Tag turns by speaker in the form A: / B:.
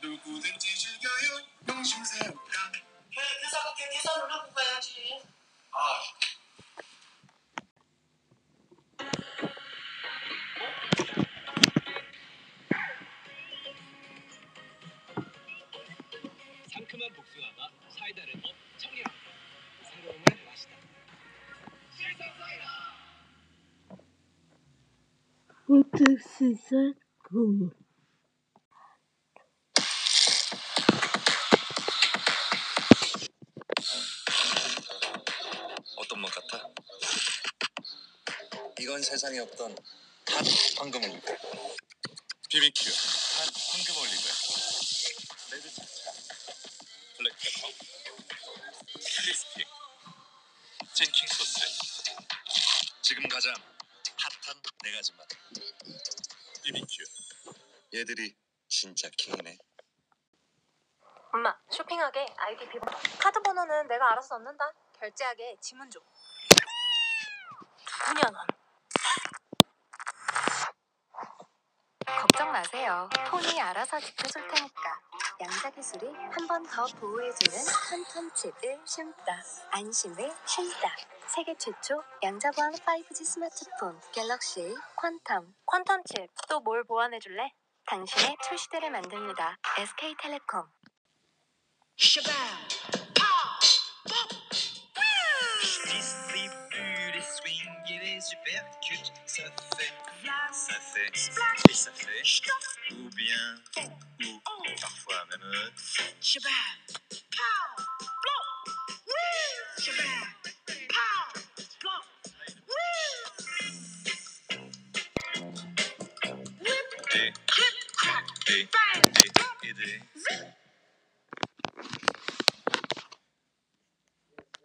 A: 누구든지 즐겨요. 명심새우랑 걔 대사 그 대사를 하고 가야지. 아. 상큼한 복숭아가 사이다를
B: What is that? Cool.
C: 어떤 맛 같아? 이건 세상에 없던 핫 황금 올리브 BBQ 핫 황금 올리브 레드 차차 블랙페퍼 크리스피 찐킹 소스 지금 가장 핫한 네 가지 맛 BBQ 얘들이 진짜 킹이네.
D: 엄마 쇼핑하게 아이디 비번. 카드 번호는 내가 알아서 넣는다. 결제하게 지문 줘. 누구냐 넌?
E: 걱정 마세요. 폰이 알아서 지켜줄 테니까. 양자 기술이 한 번 더 보호해주는 퀀텀 칩을 심다. 안심을 쉰다. 세계 최초 양자 보안 5G 스마트폰 갤럭시 퀀텀.
D: 퀀텀 칩 또 뭘 보완해줄래?
E: 당신의 출시대를 만듭니다. SK텔레콤.
C: Et ça fait, ou bien, ou parfois même. Euh, des, des.